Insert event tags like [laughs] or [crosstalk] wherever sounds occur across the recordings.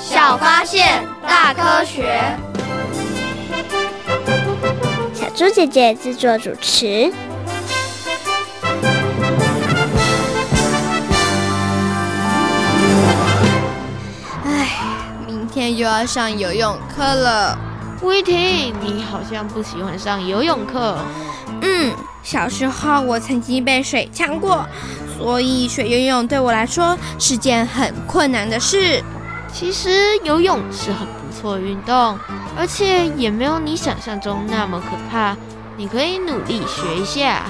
小发现，大科学。小猪姐姐制作主持。唉，明天又要上游泳课了。威婷，你好像不喜欢上游泳课。嗯，小时候我曾经被水呛过，所以学游泳对我来说是件很困难的事。其实游泳是很不错的运动，而且也没有你想象中那么可怕。你可以努力学一下。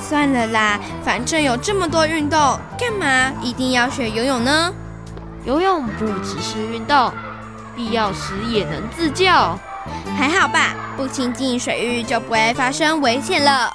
算了啦，反正有这么多运动，干嘛一定要学游泳呢？游泳不只是运动，必要时也能自救。还好吧，不亲近水域就不会发生危险了。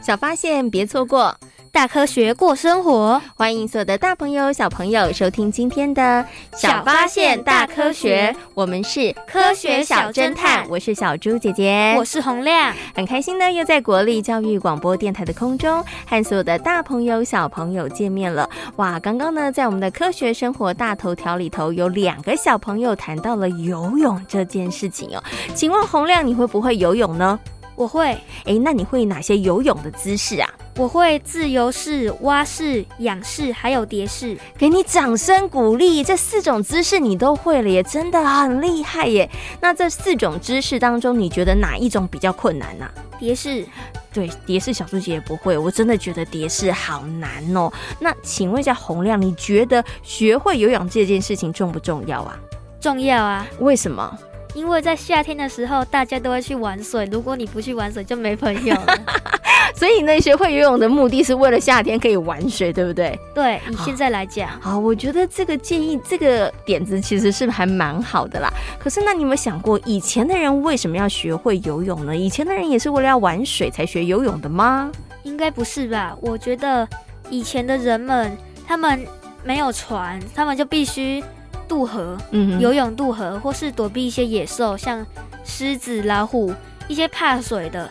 小发现，别错过。大科学过生活，欢迎所有的大朋友、小朋友收听今天的小发现大科学。我们是科学小侦探，我是小猪姐姐，我是洪亮，很开心呢，又在国立教育广播电台的空中和所有的大朋友、小朋友见面了。哇，刚刚呢，在我们的科学生活大头条里头，有两个小朋友谈到了游泳这件事情哦。请问洪亮，你会不会游泳呢？我会。哎，那你会哪些游泳的姿势啊？我会自由式、蛙式、仰式，还有蝶式。给你掌声鼓励，这四种姿势你都会了耶，真的很厉害耶！那这四种姿势当中，你觉得哪一种比较困难呢？啊？蝶式。对，蝶式小猪姐也不会，我真的觉得蝶式好难哦。那请问一下洪亮，你觉得学会游泳这件事情重不重要啊？重要啊。为什么？因为在夏天的时候，大家都会去玩水。如果你不去玩水，就没朋友了。[laughs] 所以呢，学会游泳的目的是为了夏天可以玩水，对不对？对，以现在来讲，好，我觉得这个建议，这个点子其实是还蛮好的啦。可是，那你有没有想过，以前的人为什么要学会游泳呢？以前的人也是为了要玩水才学游泳的吗？应该不是吧？我觉得以前的人们，他们没有船，他们就必须。渡河，嗯，游泳渡河，或是躲避一些野兽，像狮子、老虎，一些怕水的。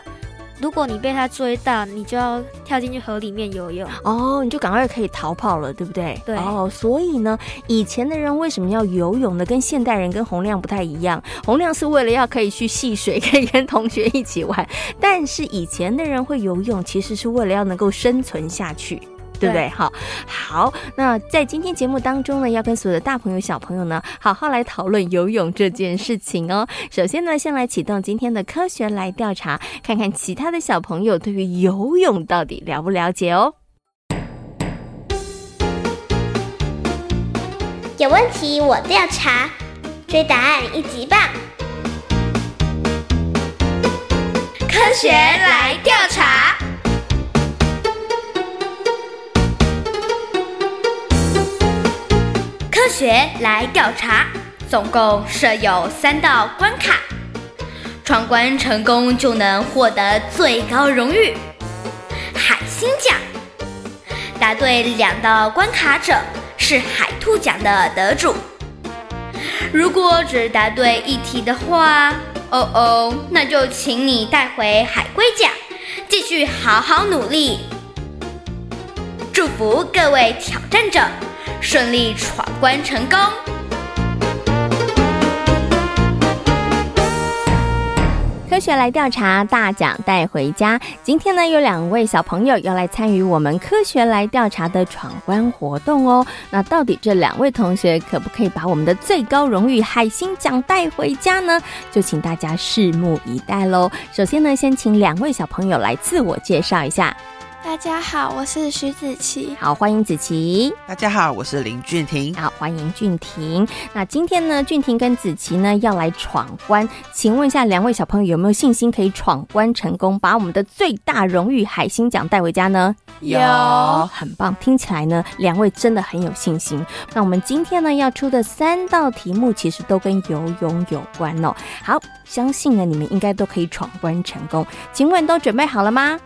如果你被它追到，你就要跳进去河里面游泳。哦，你就赶快可以逃跑了，对不对？对。哦，所以呢，以前的人为什么要游泳呢？跟现代人跟洪亮不太一样。洪亮是为了要可以去戏水，可以跟同学一起玩。但是以前的人会游泳，其实是为了要能够生存下去。对不对？好，好。那在今天节目当中呢，要跟所有的大朋友、小朋友呢，好好来讨论游泳这件事情哦。首先呢，先来启动今天的科学来调查，看看其他的小朋友对于游泳到底了不了解哦。有问题我调查，追答案一级棒。科学来调查。科学来调查，总共设有三道关卡，闯关成功就能获得最高荣誉——海星奖。答对两道关卡者是海兔奖的得主。如果只答对一题的话，哦哦，那就请你带回海龟奖，继续好好努力。祝福各位挑战者。顺利闯关成功！科学来调查，大奖带回家。今天呢，有两位小朋友要来参与我们科学来调查的闯关活动哦。那到底这两位同学可不可以把我们的最高荣誉海星奖带回家呢？就请大家拭目以待喽。首先呢，先请两位小朋友来自我介绍一下。大家好，我是徐子淇。好，欢迎子淇。大家好，我是林俊廷。好，欢迎俊廷。那今天呢，俊廷跟子淇呢要来闯关，请问一下两位小朋友有没有信心可以闯关成功，把我们的最大荣誉海星奖带回家呢？有，很棒。听起来呢，两位真的很有信心。那我们今天呢要出的三道题目，其实都跟游泳有关哦。好，相信呢你们应该都可以闯关成功。请问都准备好了吗？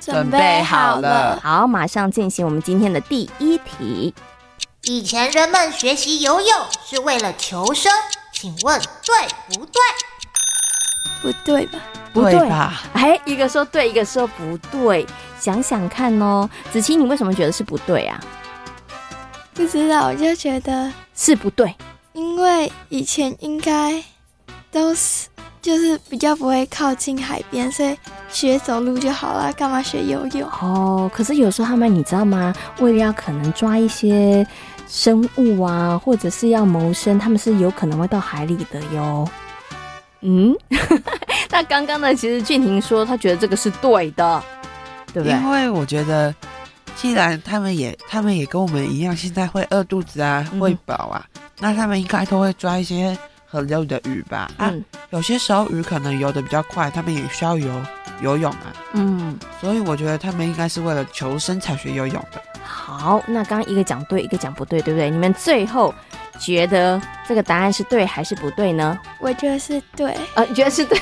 准备好了，好，马上进行我们今天的第一题。以前人们学习游泳是为了求生，请问对不对？不对吧？不对，吧？哎，一个说对，一个说不对。想想看哦，子琪，你为什么觉得是不对啊？不知道，我就觉得是不对，因为以前应该都是。就是比较不会靠近海边，所以学走路就好了，干嘛学游泳？哦，可是有时候他们你知道吗？为了要可能抓一些生物啊，或者是要谋生，他们是有可能会到海里的哟。嗯，[laughs] 那刚刚呢？其实俊廷说他觉得这个是对的，对不对？因为我觉得，既然他们也他们也跟我们一样，现在会饿肚子啊，会饱啊，嗯、那他们应该都会抓一些。河流的鱼吧，啊，嗯、有些时候鱼可能游得比较快，他们也需要游游泳啊，嗯，所以我觉得他们应该是为了求生才学游泳的。好，那刚刚一个讲对，一个讲不对，对不对？你们最后觉得这个答案是对还是不对呢？我觉得是对，呃，你觉得是对，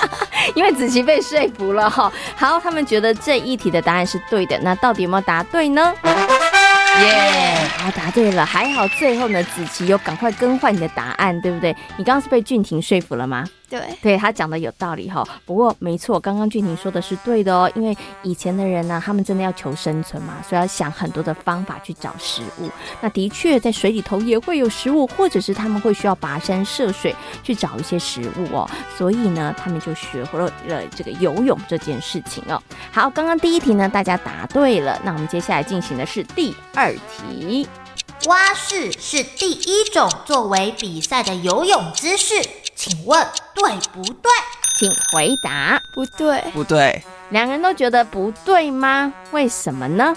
[laughs] 因为子琪被说服了哈。好，他们觉得这一题的答案是对的，那到底有没有答对呢？耶！好，Yeah. 答对了，还好最后呢，子琪有赶快更换你的答案，对不对？你刚刚是被俊廷说服了吗？对，对他讲的有道理哈。不过没错，刚刚俊廷说的是对的哦，因为以前的人呢，他们真的要求生存嘛，所以要想很多的方法去找食物。那的确在水里头也会有食物，或者是他们会需要跋山涉水去找一些食物哦。所以呢，他们就学会了这个游泳这件事情哦。好，刚刚第一题呢，大家答对了，那我们接下来进行的是第二题。蛙式是第一种作为比赛的游泳姿势，请问对不对？请回答。不对，不对。两人都觉得不对吗？为什么呢？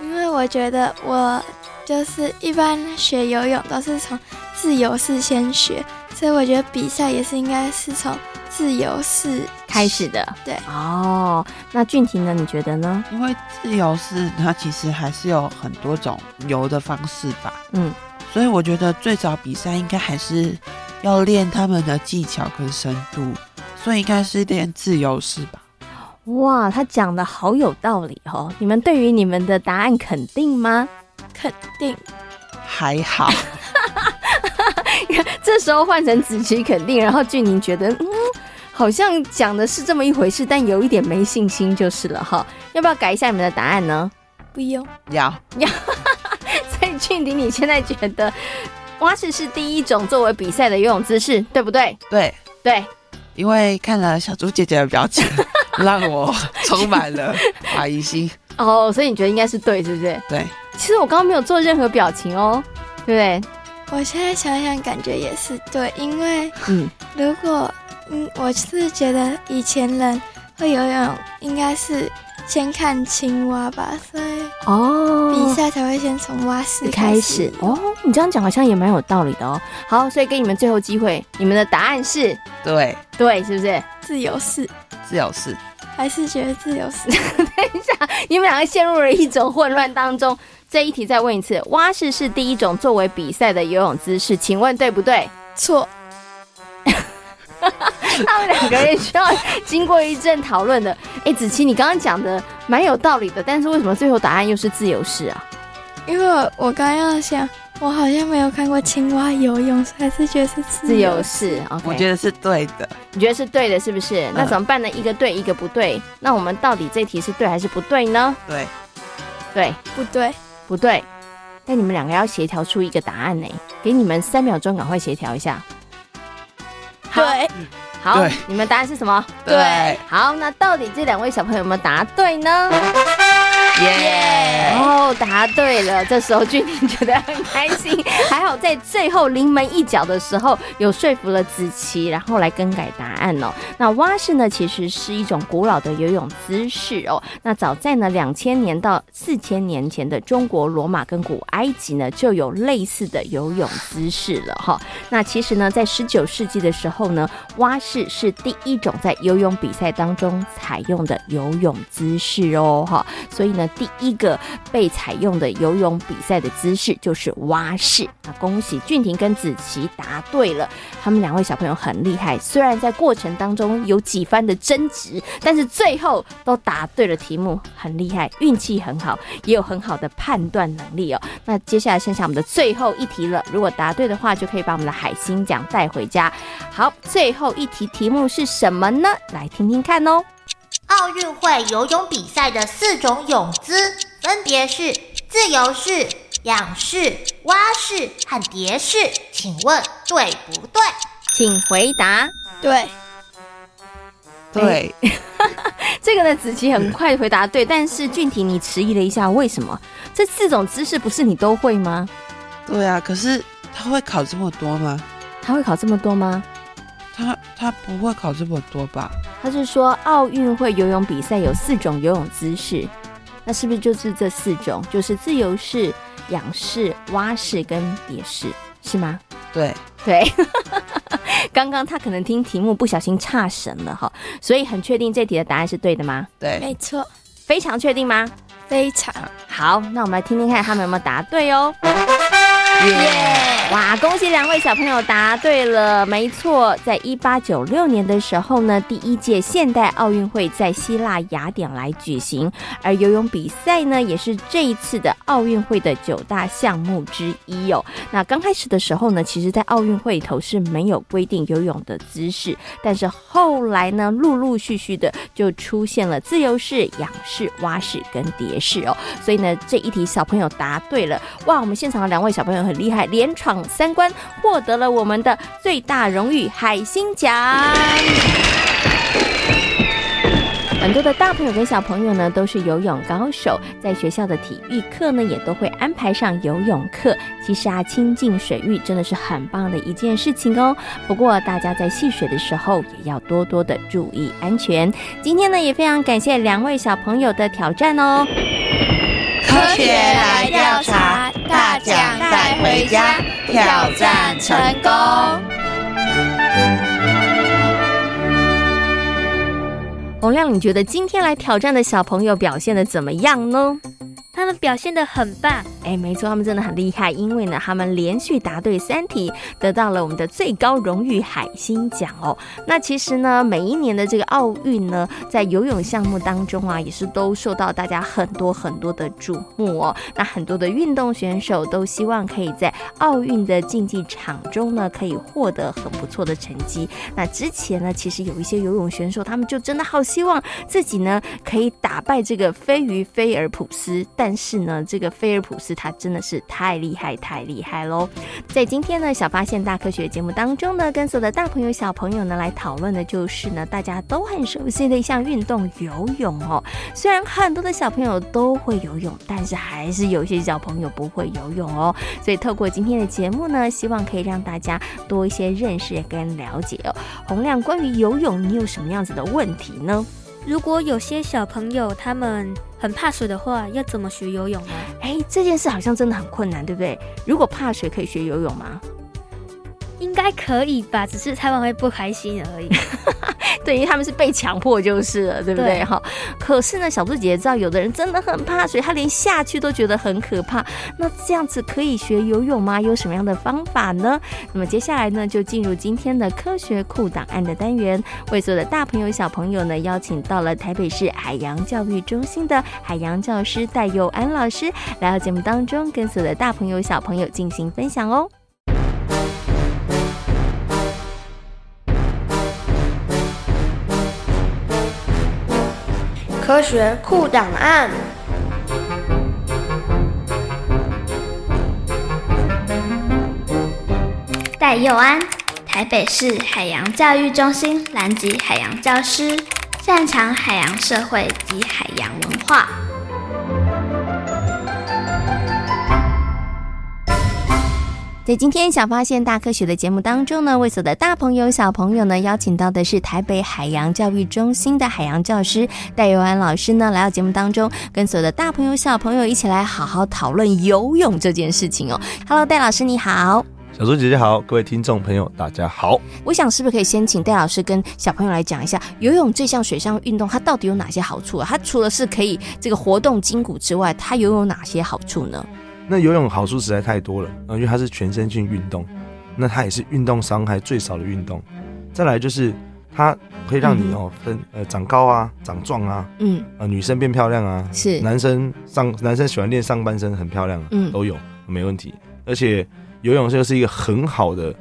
因为我觉得我就是一般学游泳都是从自由式先学，所以我觉得比赛也是应该是从。自由式开始的，对哦。那俊廷呢？你觉得呢？因为自由式它其实还是有很多种游的方式吧。嗯，所以我觉得最早比赛应该还是要练他们的技巧跟深度，所以应该是练自由式吧。哇，他讲的好有道理哦。你们对于你们的答案肯定吗？肯定，还好。[laughs] 这时候换成子琪肯定，然后俊宁觉得嗯。好像讲的是这么一回事，但有一点没信心就是了哈。要不要改一下你们的答案呢？不用，要要。[laughs] 所以俊廷，你现在觉得蛙式是第一种作为比赛的游泳姿势，对不对？对对，因为看了小猪姐姐的表情，让我充满了怀疑心。[laughs] 哦，所以你觉得应该是对，是不是？对。其实我刚刚没有做任何表情哦，对不对？我现在想想，感觉也是对，因为嗯，如果。嗯，我是觉得以前人会游泳，应该是先看青蛙吧，所以哦，比赛才会先从蛙式开始哦。你这样讲好像也蛮有道理的哦。好，所以给你们最后机会，你们的答案是对对，是不是？自由式，自由式，还是觉得自由式？[laughs] 等一下，你们两个陷入了一种混乱当中。这一题再问一次，蛙式是第一种作为比赛的游泳姿势，请问对不对？错。[laughs] [laughs] 他们两个人需要经过一阵讨论的。哎、欸，子琪，你刚刚讲的蛮有道理的，但是为什么最后答案又是自由式啊？因为我我刚要想，我好像没有看过青蛙游泳，还是觉得是自由式。OK，我觉得是对的。你觉得是对的，是不是？那怎么办呢？一个对，一个不对。那我们到底这题是对还是不对呢？对，对，不对，不对。但你们两个要协调出一个答案呢？给你们三秒钟，赶快协调一下。对。好，你们答案是什么？对，好，那到底这两位小朋友有没有答对呢？耶！哦，答对了。这时候俊婷觉得很开心，[laughs] 还好在最后临门一脚的时候有说服了子琪，然后来更改答案哦。那蛙式呢，其实是一种古老的游泳姿势哦。那早在呢两千年到四千年前的中国、罗马跟古埃及呢，就有类似的游泳姿势了哈。那其实呢，在十九世纪的时候呢，蛙式是第一种在游泳比赛当中采用的游泳姿势哦哈。所以呢，第一个被采用的游泳比赛的姿势就是蛙式。那恭喜俊廷跟子琪答对了，他们两位小朋友很厉害。虽然在过程当中有几番的争执，但是最后都答对了题目，很厉害，运气很好，也有很好的判断能力哦。那接下来剩下我们的最后一题了，如果答对的话，就可以把我们的海星奖带回家。好，最后一题题目是什么呢？来听听看哦。奥运会游泳比赛的四种泳姿分别是自由式、仰式、蛙式和蝶式，请问对不对？请回答。对。对。[laughs] 这个呢，子琪很快回答对，但是俊廷你迟疑了一下，为什么？这四种姿势不是你都会吗？对啊，可是他会考这么多吗？他会考这么多吗？他他不会考这么多吧？他是说奥运会游泳比赛有四种游泳姿势，那是不是就是这四种？就是自由式、仰式、蛙式跟蝶式，是吗？对对，[laughs] 刚刚他可能听题目不小心岔神了哈，所以很确定这题的答案是对的吗？对，没错。非常确定吗？非常好，那我们来听听看他们有没有答对哦。耶、哇，恭喜两位小朋友答对了，没错，在一八九六年的时候呢，第一届现代奥运会在希腊雅典来举行，而游泳比赛呢，也是这一次的奥运会的九大项目之一哦。那刚开始的时候呢，其实在奥运会头是没有规定游泳的姿势，但是后来呢，陆陆续续的就出现了自由式、仰式、蛙式跟蝶式哦。所以呢，这一题小朋友答对了，哇！我们现场的两位小朋友很厉害，连闯三关，获得了我们的最大荣誉海星奖。很多的大朋友跟小朋友呢，都是游泳高手，在学校的体育课呢，也都会安排上游泳课。其实啊，亲近水域真的是很棒的一件事情哦。不过大家在戏水的时候，也要多多的注意安全。今天呢，也非常感谢两位小朋友的挑战哦。科学来调查，大奖带回家，挑战成功。洪亮，你觉得今天来挑战的小朋友表现的怎么样呢？他们表现的很棒，哎，没错，他们真的很厉害，因为呢，他们连续答对三题，得到了我们的最高荣誉海星奖哦。那其实呢，每一年的这个奥运呢，在游泳项目当中啊，也是都受到大家很多很多的瞩目哦。那很多的运动选手都希望可以在奥运的竞技场中呢，可以获得很不错的成绩。那之前呢，其实有一些游泳选手，他们就真的好希望自己呢，可以打败这个飞鱼菲尔普斯。但是呢，这个菲尔普斯他真的是太厉害，太厉害喽！在今天呢，小发现大科学节目当中呢，跟所有的大朋友小朋友呢来讨论的就是呢，大家都很熟悉的一项运动——游泳哦。虽然很多的小朋友都会游泳，但是还是有些小朋友不会游泳哦。所以透过今天的节目呢，希望可以让大家多一些认识跟了解哦。洪亮，关于游泳，你有什么样子的问题呢？如果有些小朋友他们很怕水的话，要怎么学游泳呢？哎，这件事好像真的很困难，对不对？如果怕水，可以学游泳吗？应该可以吧，只是他们会不开心而已。[laughs] [laughs] 对于他们是被强迫就是了，对不对？哈。可是呢，小猪姐姐知道，有的人真的很怕水，他连下去都觉得很可怕。那这样子可以学游泳吗？有什么样的方法呢？那么接下来呢，就进入今天的科学库档案的单元，为所有的大朋友小朋友呢，邀请到了台北市海洋教育中心的海洋教师戴佑安老师来到节目当中，跟所有的大朋友小朋友进行分享哦。科学库档案。戴佑安，台北市海洋教育中心南极海洋教师，擅长海洋社会及海洋文化。在今天小发现大科学的节目当中呢，为所有的大朋友小朋友呢，邀请到的是台北海洋教育中心的海洋教师戴佑安老师呢，来到节目当中，跟所有的大朋友小朋友一起来好好讨论游泳这件事情哦。Hello，戴老师你好，小猪姐姐好，各位听众朋友大家好。我想是不是可以先请戴老师跟小朋友来讲一下游泳这项水上运动，它到底有哪些好处啊？它除了是可以这个活动筋骨之外，它又有哪些好处呢？那游泳好处实在太多了啊，因为它是全身性运动，那它也是运动伤害最少的运动。再来就是它可以让你哦分呃长高啊、长壮啊，嗯。啊女生变漂亮啊，是。男生上男生喜欢练上半身很漂亮，嗯。都有没问题。而且游泳就是一个很好的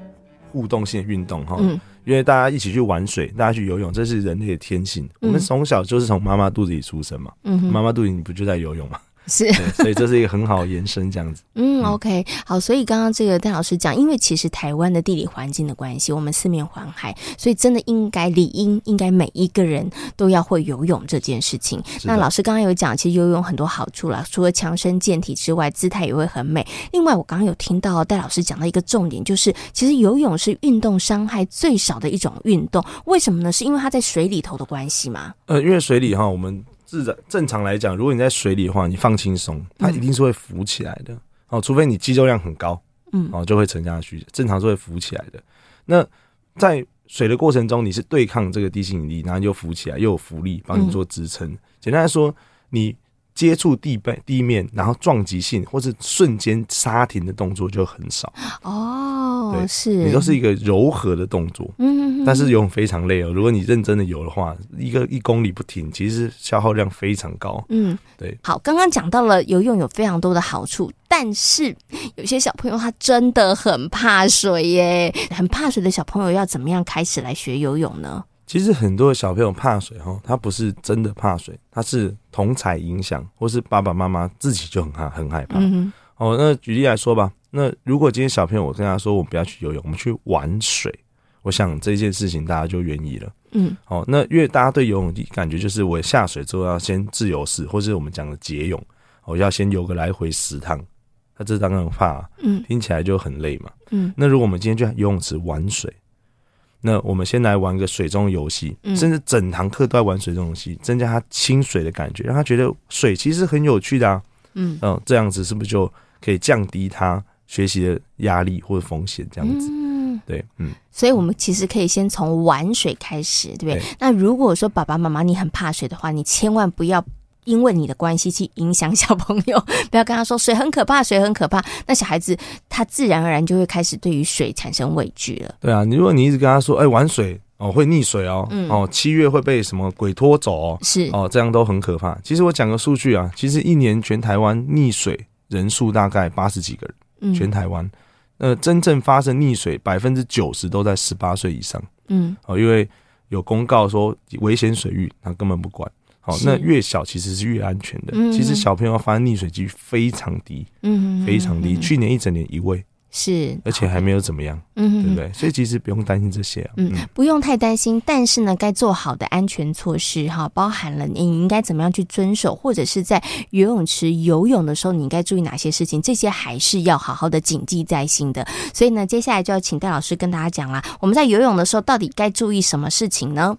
互动性运动哈，嗯，因为大家一起去玩水，大家去游泳，这是人类的天性。我们从小就是从妈妈肚子里出生嘛，嗯，妈妈肚子里你不就在游泳吗？是，所以这是一个很好的延伸，这样子。嗯，OK，好，所以刚刚这个戴老师讲，因为其实台湾的地理环境的关系，我们四面环海，所以真的应该理应应该每一个人都要会游泳这件事情。那老师刚刚有讲，其实游泳很多好处啦，除了强身健体之外，姿态也会很美。另外，我刚刚有听到戴老师讲到一个重点，就是其实游泳是运动伤害最少的一种运动。为什么呢？是因为它在水里头的关系吗？呃，因为水里哈，我们。是的，正常来讲，如果你在水里的话，你放轻松，它一定是会浮起来的。哦，除非你肌肉量很高，嗯，哦，就会沉下去。正常是会浮起来的。那在水的过程中，你是对抗这个地心引力，然后又浮起来，又有浮力帮你做支撑。简单来说，你。接触地背地面，然后撞击性或是瞬间刹停的动作就很少哦。对，是你都是一个柔和的动作，嗯，但是游泳非常累哦。如果你认真的游的话，一个一公里不停，其实消耗量非常高。嗯，对。好，刚刚讲到了游泳有非常多的好处，但是有些小朋友他真的很怕水耶，很怕水的小朋友要怎么样开始来学游泳呢？其实很多小朋友怕水哈，他不是真的怕水，他是同彩影响，或是爸爸妈妈自己就很害很害怕。嗯、哦，那举例来说吧，那如果今天小朋友我跟他说，我们不要去游泳，我们去玩水，我想这件事情大家就愿意了。嗯，哦，那因为大家对游泳的感觉就是我下水之后要先自由式，或是我们讲的蝶泳，我要先游个来回十趟，他这当然怕，嗯，听起来就很累嘛。嗯，那如果我们今天去游泳池玩水。那我们先来玩个水中游戏，甚至整堂课都在玩水中游戏，增加他亲水的感觉，让他觉得水其实很有趣的啊。嗯，嗯，这样子是不是就可以降低他学习的压力或者风险？这样子，嗯，对，嗯。所以我们其实可以先从玩水开始，对不对？对。那如果说爸爸妈妈你很怕水的话，你千万不要。因为你的关系去影响小朋友，[laughs] 不要跟他说水很可怕，水很可怕。那小孩子他自然而然就会开始对于水产生畏惧了。对啊，你如果你一直跟他说，哎、欸，玩水哦会溺水哦，嗯、哦七月会被什么鬼拖走哦，是哦，这样都很可怕。其实我讲个数据啊，其实一年全台湾溺水人数大概八十几个人，嗯、全台湾，呃，真正发生溺水百分之九十都在十八岁以上，嗯，哦，因为有公告说危险水域，他根本不管。好，那越小其实是越安全的。其实小朋友发生溺水几率非常低，嗯，非常低。去年一整年一位，是，而且还没有怎么样，嗯，对不对？所以其实不用担心这些啊，嗯，不用太担心。但是呢，该做好的安全措施哈，包含了你应该怎么样去遵守，或者是在游泳池游泳的时候，你应该注意哪些事情，这些还是要好好的谨记在心的。所以呢，接下来就要请戴老师跟大家讲啦，我们在游泳的时候到底该注意什么事情呢？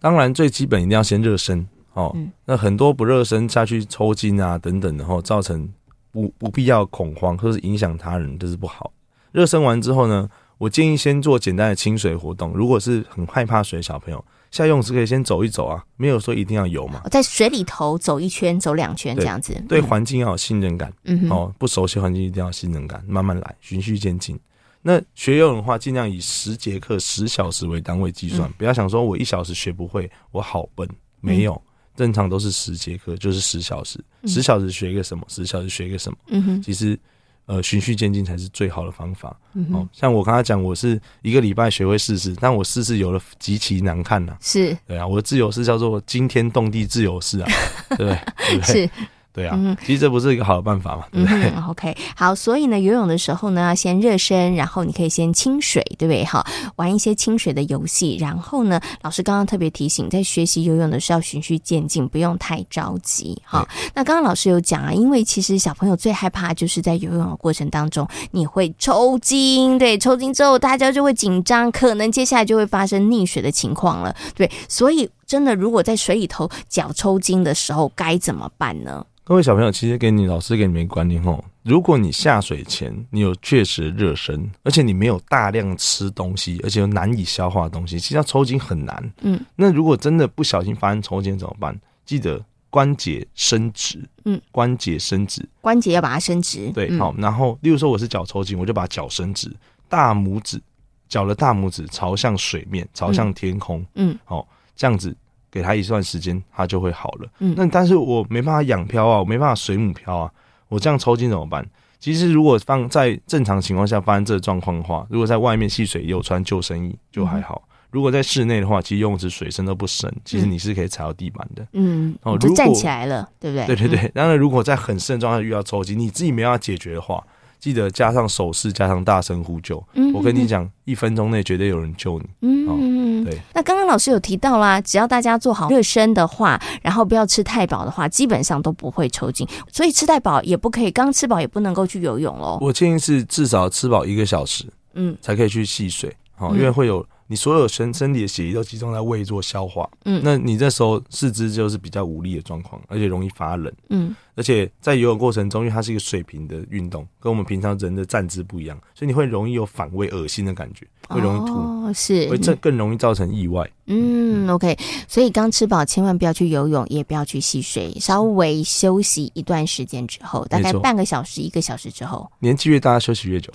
当然，最基本一定要先热身。哦，那很多不热身下去抽筋啊等等的，然后造成不不必要恐慌或是影响他人，这是不好。热身完之后呢，我建议先做简单的清水活动。如果是很害怕水的小朋友，下游泳池可以先走一走啊，没有说一定要游嘛。在水里头走一圈、走两圈这样子，对环境要有信任感。嗯，哦，不熟悉环境一定要有信任感，慢慢来，循序渐进。那学游泳的话，尽量以十节课、十小时为单位计算，不要想说我一小时学不会，我好笨，没有。正常都是十节课，就是十小时，十小时学一个什么，十小时学一个什么。嗯哼，其实呃循序渐进才是最好的方法。嗯像我刚才讲，我是一个礼拜学会四次，但我四次有了极其难看呐。是，对啊，我的自由式叫做惊天动地自由式啊，对不对？[laughs] 对不对？是。对啊，嗯、其实这不是一个好的办法嘛，对不对、嗯、？OK，好，所以呢，游泳的时候呢，要先热身，然后你可以先清水，对不对？哈，玩一些清水的游戏，然后呢，老师刚刚特别提醒，在学习游泳的时候要循序渐进，不用太着急。哈，那刚刚老师有讲啊，因为其实小朋友最害怕就是在游泳的过程当中你会抽筋，对，抽筋之后大家就会紧张，可能接下来就会发生溺水的情况了，对，所以真的如果在水里头脚抽筋的时候该怎么办呢？各位小朋友，其实给你老师给你们一个观念哦，如果你下水前你有确实热身，而且你没有大量吃东西，而且又难以消化的东西，其实要抽筋很难。嗯，那如果真的不小心发生抽筋怎么办？记得关节伸直，嗯，关节伸直，关节要把它伸直。对，好，然后例如说我是脚抽筋，我就把脚伸直，大拇指，脚的大拇指朝向水面，朝向天空。嗯，好，这样子。给他一段时间，他就会好了。嗯，那但是我没办法养漂啊，我没办法水母漂啊，我这样抽筋怎么办？其实如果放在正常情况下发生这个状况的话，如果在外面戏水有穿救生衣就还好。嗯、如果在室内的话，其实游泳池水深都不深，其实你是可以踩到地板的。嗯，哦，就站起来了，对不对？对对对。当然，如果在很深的状态遇到抽筋，你自己没办法解决的话。记得加上手势，加上大声呼救。嗯，我跟你讲，一分钟内绝对有人救你。嗯，对。那刚刚老师有提到啦，只要大家做好热身的话，然后不要吃太饱的话，基本上都不会抽筋。所以吃太饱也不可以，刚吃饱也不能够去游泳喽。我建议是至少吃饱一个小时，嗯，才可以去戏水。好，因为会有。你所有身身体的血液都集中在胃做消化，嗯，那你这时候四肢就是比较无力的状况，而且容易发冷，嗯，而且在游泳过程中，因为它是一个水平的运动，跟我们平常人的站姿不一样，所以你会容易有反胃、恶心的感觉，会容易吐，哦，是，会这更容易造成意外。嗯，OK，所以刚吃饱，千万不要去游泳，也不要去戏水，稍微休息一段时间之后，大概半个小时、一个小时之后，年纪越大，休息越久。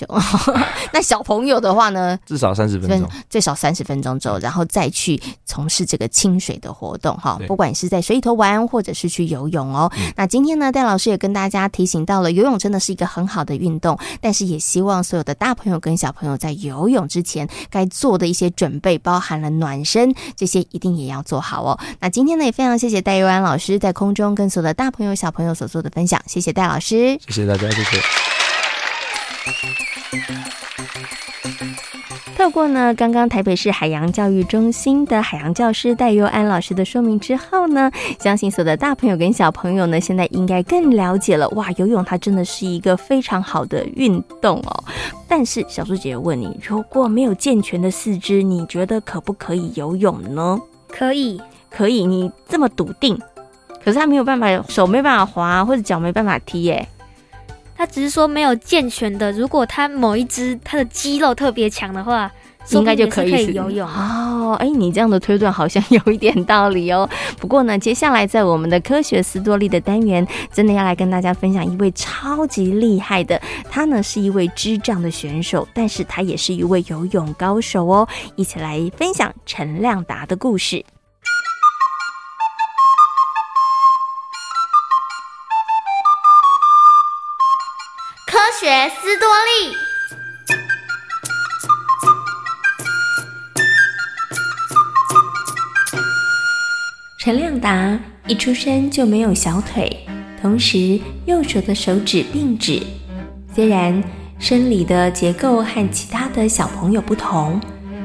[laughs] 那小朋友的话呢？至少三十分钟，最少。三十分钟之后，然后再去从事这个清水的活动哈，不管是在水里头玩，或者是去游泳哦。嗯、那今天呢，戴老师也跟大家提醒到了，游泳真的是一个很好的运动，但是也希望所有的大朋友跟小朋友在游泳之前该做的一些准备，包含了暖身，这些一定也要做好哦。那今天呢，也非常谢谢戴佑安老师在空中跟所有的大朋友小朋友所做的分享，谢谢戴老师，谢谢大家，谢谢。透过呢，刚刚台北市海洋教育中心的海洋教师戴佑安老师的说明之后呢，相信所有的大朋友跟小朋友呢，现在应该更了解了。哇，游泳它真的是一个非常好的运动哦。但是小猪姐姐问你，如果没有健全的四肢，你觉得可不可以游泳呢？可以，可以。你这么笃定，可是他没有办法，手没办法滑，或者脚没办法踢耶。他只是说没有健全的，如果他某一只他的肌肉特别强的话，应该就可以，游泳哦。哎，你这样的推断好像 [laughs] 有一点道理哦。不过呢，接下来在我们的科学斯多利的单元，真的要来跟大家分享一位超级厉害的，他呢是一位智障的选手，但是他也是一位游泳高手哦。一起来分享陈亮达的故事。科学斯多利。陈亮达一出生就没有小腿，同时右手的手指并指。虽然生理的结构和其他的小朋友不同，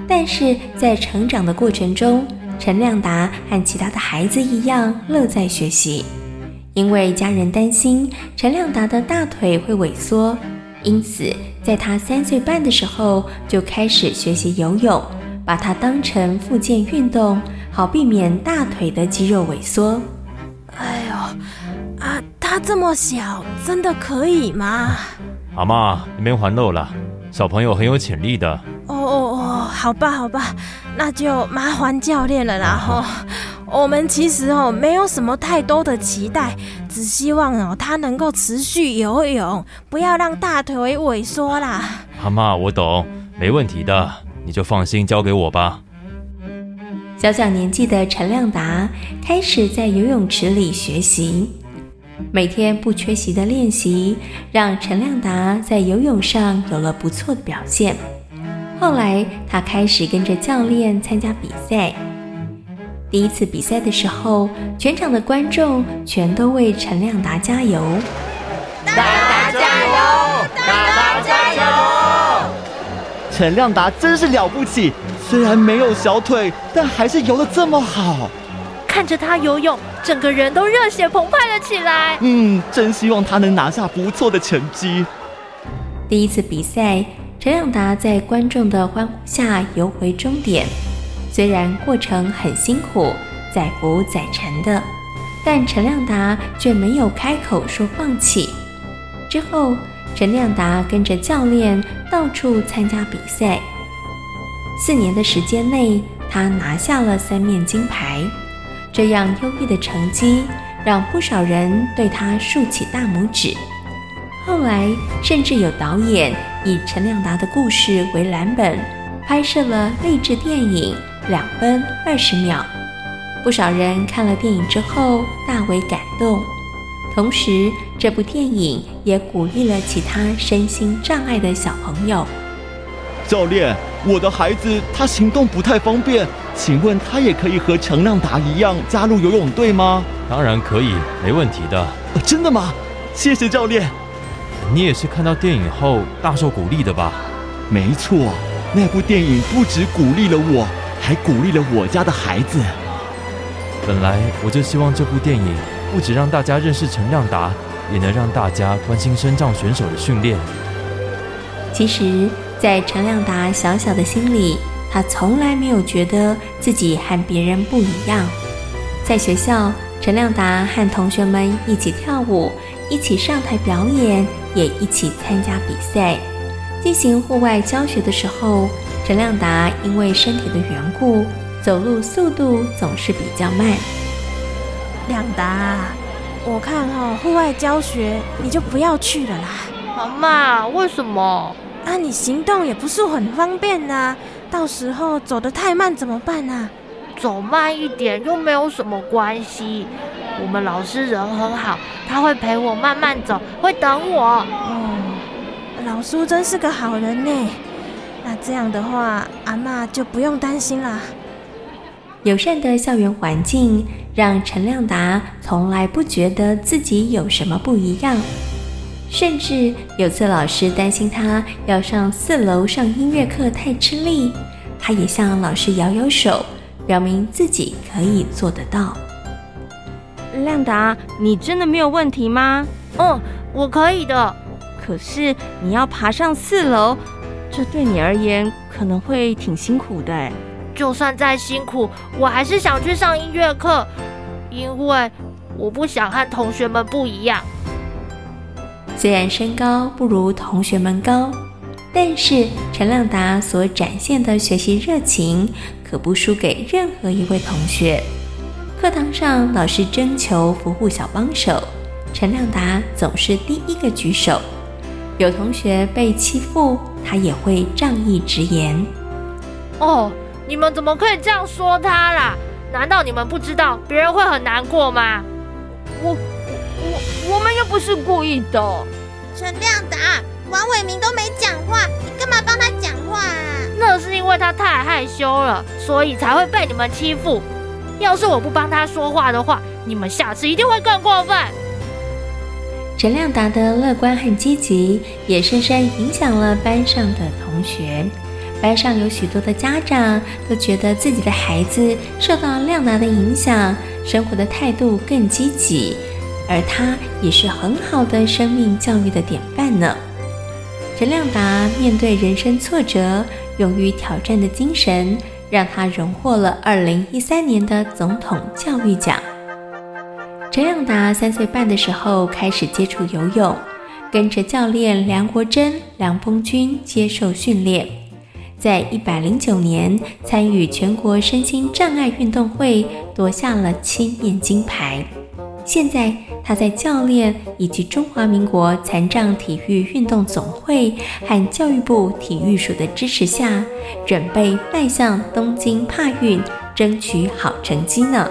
但是在成长的过程中，陈亮达和其他的孩子一样乐在学习。因为家人担心陈亮达的大腿会萎缩，因此在他三岁半的时候就开始学习游泳，把它当成复健运动，好避免大腿的肌肉萎缩。哎呦，啊，他这么小，真的可以吗？阿妈，你别还漏了，小朋友很有潜力的。哦哦哦，好吧好吧，那就麻烦教练了啦。哈。我们其实哦，没有什么太多的期待，只希望哦，他能够持续游泳，不要让大腿萎缩啦。阿妈，我懂，没问题的，你就放心交给我吧。小小年纪的陈亮达开始在游泳池里学习，每天不缺席的练习，让陈亮达在游泳上有了不错的表现。后来，他开始跟着教练参加比赛。第一次比赛的时候，全场的观众全都为陈亮达加油。大达加油！大达加油！陈亮达真是了不起，虽然没有小腿，但还是游得这么好。看着他游泳，整个人都热血澎湃了起来。嗯，真希望他能拿下不错的成绩。第一次比赛，陈亮达在观众的欢呼下游回终点。虽然过程很辛苦，载浮载沉的，但陈亮达却没有开口说放弃。之后，陈亮达跟着教练到处参加比赛。四年的时间内，他拿下了三面金牌。这样优异的成绩，让不少人对他竖起大拇指。后来，甚至有导演以陈亮达的故事为蓝本，拍摄了励志电影《两分二十秒》。不少人看了电影之后大为感动。同时，这部电影也鼓励了其他身心障碍的小朋友。教练，我的孩子他行动不太方便，请问他也可以和陈亮达一样加入游泳队吗？当然可以，没问题的。呃，真的吗？谢谢教练。你也是看到电影后大受鼓励的吧？没错，那部电影不止鼓励了我，还鼓励了我家的孩子。本来我就希望这部电影不只让大家认识陈亮达，也能让大家关心身障选手的训练。其实。在陈亮达小小的心里，他从来没有觉得自己和别人不一样。在学校，陈亮达和同学们一起跳舞，一起上台表演，也一起参加比赛。进行户外教学的时候，陈亮达因为身体的缘故，走路速度总是比较慢。亮达，我看哈，户外教学你就不要去了啦。妈妈，为什么？啊，你行动也不是很方便呐、啊，到时候走得太慢怎么办呢、啊？走慢一点又没有什么关系，我们老师人很好，他会陪我慢慢走，会等我。哦，老苏真是个好人呢。那这样的话，阿嬷就不用担心了。友善的校园环境让陈亮达从来不觉得自己有什么不一样。甚至有次老师担心他要上四楼上音乐课太吃力，他也向老师摇摇手，表明自己可以做得到。亮达，你真的没有问题吗？嗯，我可以的。可是你要爬上四楼，这对你而言可能会挺辛苦的。就算再辛苦，我还是想去上音乐课，因为我不想和同学们不一样。虽然身高不如同学们高，但是陈亮达所展现的学习热情可不输给任何一位同学。课堂上，老师征求服务小帮手，陈亮达总是第一个举手。有同学被欺负，他也会仗义直言：“哦，你们怎么可以这样说他啦？难道你们不知道别人会很难过吗？”我。我我们又不是故意的。陈亮达、王伟明都没讲话，你干嘛帮他讲话啊？那是因为他太害羞了，所以才会被你们欺负。要是我不帮他说话的话，你们下次一定会更过分。陈亮达的乐观和积极，也深深影响了班上的同学。班上有许多的家长都觉得自己的孩子受到亮达的影响，生活的态度更积极。而他也是很好的生命教育的典范呢。陈亮达面对人生挫折，勇于挑战的精神，让他荣获了二零一三年的总统教育奖。陈亮达三岁半的时候开始接触游泳，跟着教练梁国珍、梁丰军接受训练，在一百零九年参与全国身心障碍运动会，夺下了七面金牌。现在，他在教练以及中华民国残障体育运动总会和教育部体育署的支持下，准备迈向东京帕运，争取好成绩呢。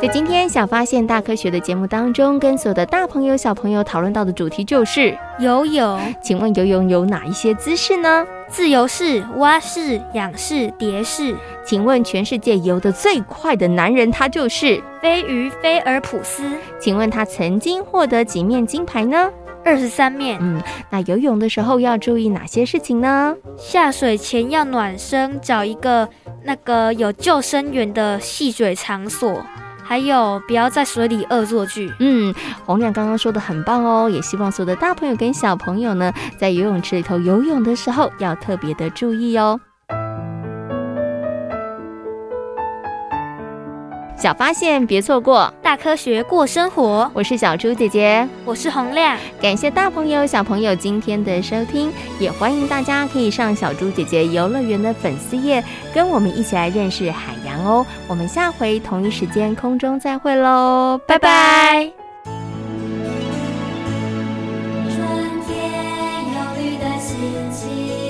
在今天小发现大科学的节目当中，跟所有的大朋友小朋友讨论到的主题就是游泳。请问游泳有哪一些姿势呢？自由式、蛙式、仰式、蝶式。请问全世界游得最快的男人，他就是飞鱼菲尔普斯。请问他曾经获得几面金牌呢？二十三面。嗯，那游泳的时候要注意哪些事情呢？下水前要暖身，找一个那个有救生员的戏水场所。还有，不要在水里恶作剧。嗯，洪亮刚刚说的很棒哦，也希望所有的大朋友跟小朋友呢，在游泳池里头游泳的时候要特别的注意哦。小发现，别错过大科学过生活。我是小猪姐姐，我是洪亮。感谢大朋友小朋友今天的收听，也欢迎大家可以上小猪姐姐游乐园的粉丝页，跟我们一起来认识海洋哦。我们下回同一时间空中再会喽，拜拜。春天有绿的心情。